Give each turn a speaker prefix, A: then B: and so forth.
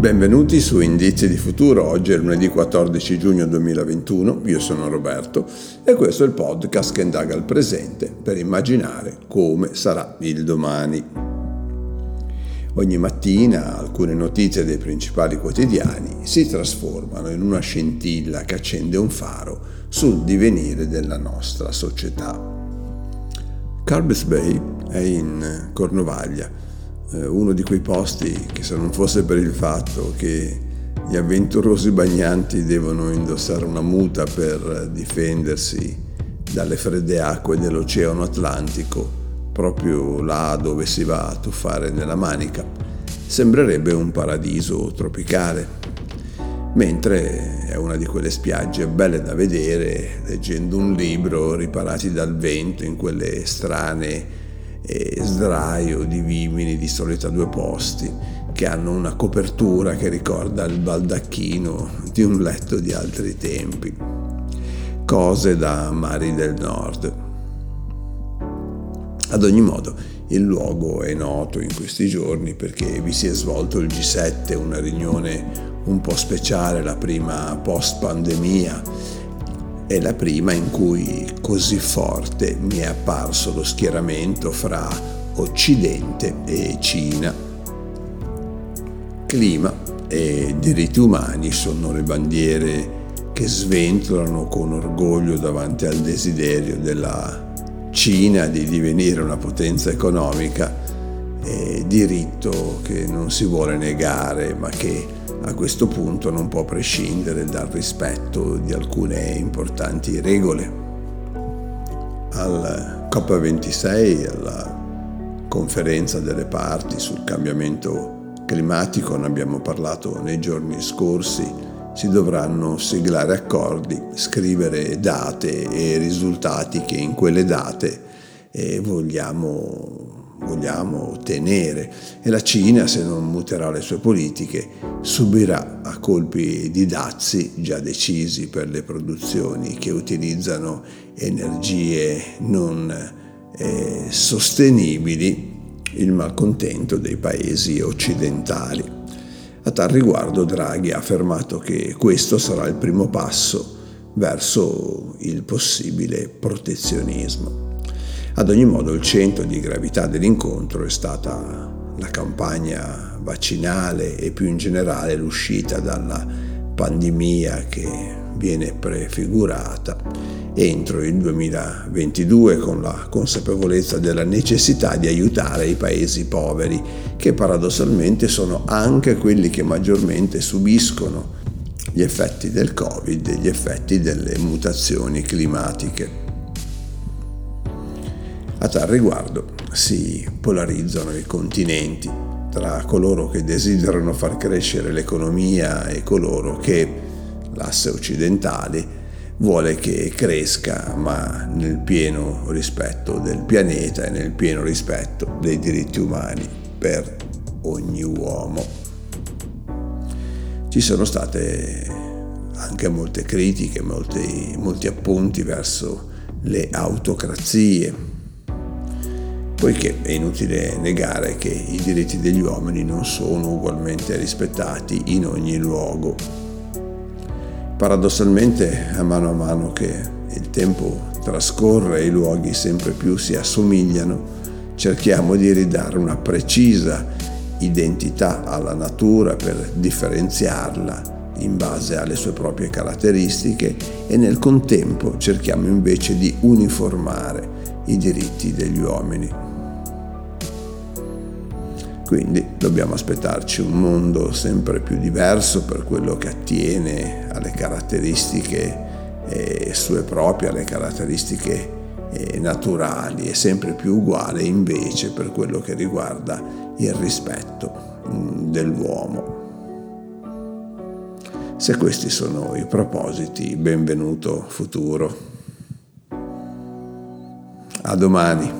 A: Benvenuti su Indizi di Futuro, oggi è lunedì 14 giugno 2021, io sono Roberto e questo è il podcast che indaga il presente per immaginare come sarà il domani. Ogni mattina alcune notizie dei principali quotidiani si trasformano in una scintilla che accende un faro sul divenire della nostra società. Carbis Bay è in Cornovaglia, eh, uno di quei posti che se non fosse per il fatto che gli avventurosi bagnanti devono indossare una muta per difendersi dalle fredde acque dell'Oceano Atlantico, proprio là dove si va a tuffare nella manica, sembrerebbe un paradiso tropicale, mentre è una di quelle spiagge belle da vedere leggendo un libro riparati dal vento in quelle strane e sdraio di vimini di solito a due posti che hanno una copertura che ricorda il baldacchino di un letto di altri tempi. Cose da mari del nord. Ad ogni modo, il luogo è noto in questi giorni perché vi si è svolto il G7, una riunione un po' speciale, la prima post pandemia è la prima in cui così forte mi è apparso lo schieramento fra Occidente e Cina. Clima e diritti umani sono le bandiere che sventolano con orgoglio davanti al desiderio della Cina di divenire una potenza economica è diritto che non si vuole negare, ma che a questo punto non può prescindere dal rispetto di alcune importanti regole. Al COP26, alla conferenza delle parti sul cambiamento climatico, ne abbiamo parlato nei giorni scorsi, si dovranno siglare accordi, scrivere date e risultati che in quelle date eh, vogliamo, vogliamo ottenere e la Cina, se non muterà le sue politiche, subirà a colpi di dazi già decisi per le produzioni che utilizzano energie non eh, sostenibili il malcontento dei paesi occidentali. A tal riguardo Draghi ha affermato che questo sarà il primo passo verso il possibile protezionismo. Ad ogni modo il centro di gravità dell'incontro è stata la campagna vaccinale e più in generale l'uscita dalla pandemia che viene prefigurata entro il 2022 con la consapevolezza della necessità di aiutare i paesi poveri, che paradossalmente sono anche quelli che maggiormente subiscono gli effetti del Covid e gli effetti delle mutazioni climatiche. A tal riguardo si polarizzano i continenti tra coloro che desiderano far crescere l'economia e coloro che, l'asse occidentale, vuole che cresca, ma nel pieno rispetto del pianeta e nel pieno rispetto dei diritti umani per ogni uomo. Ci sono state anche molte critiche, molti, molti appunti verso le autocrazie, poiché è inutile negare che i diritti degli uomini non sono ugualmente rispettati in ogni luogo Paradossalmente, a mano a mano che il tempo trascorre e i luoghi sempre più si assomigliano, cerchiamo di ridare una precisa identità alla natura per differenziarla in base alle sue proprie caratteristiche e nel contempo cerchiamo invece di uniformare i diritti degli uomini. Quindi dobbiamo aspettarci un mondo sempre più diverso per quello che attiene alle caratteristiche eh, sue proprie, alle caratteristiche eh, naturali e sempre più uguale invece per quello che riguarda il rispetto mm, dell'uomo. Se questi sono i propositi, benvenuto futuro. A domani.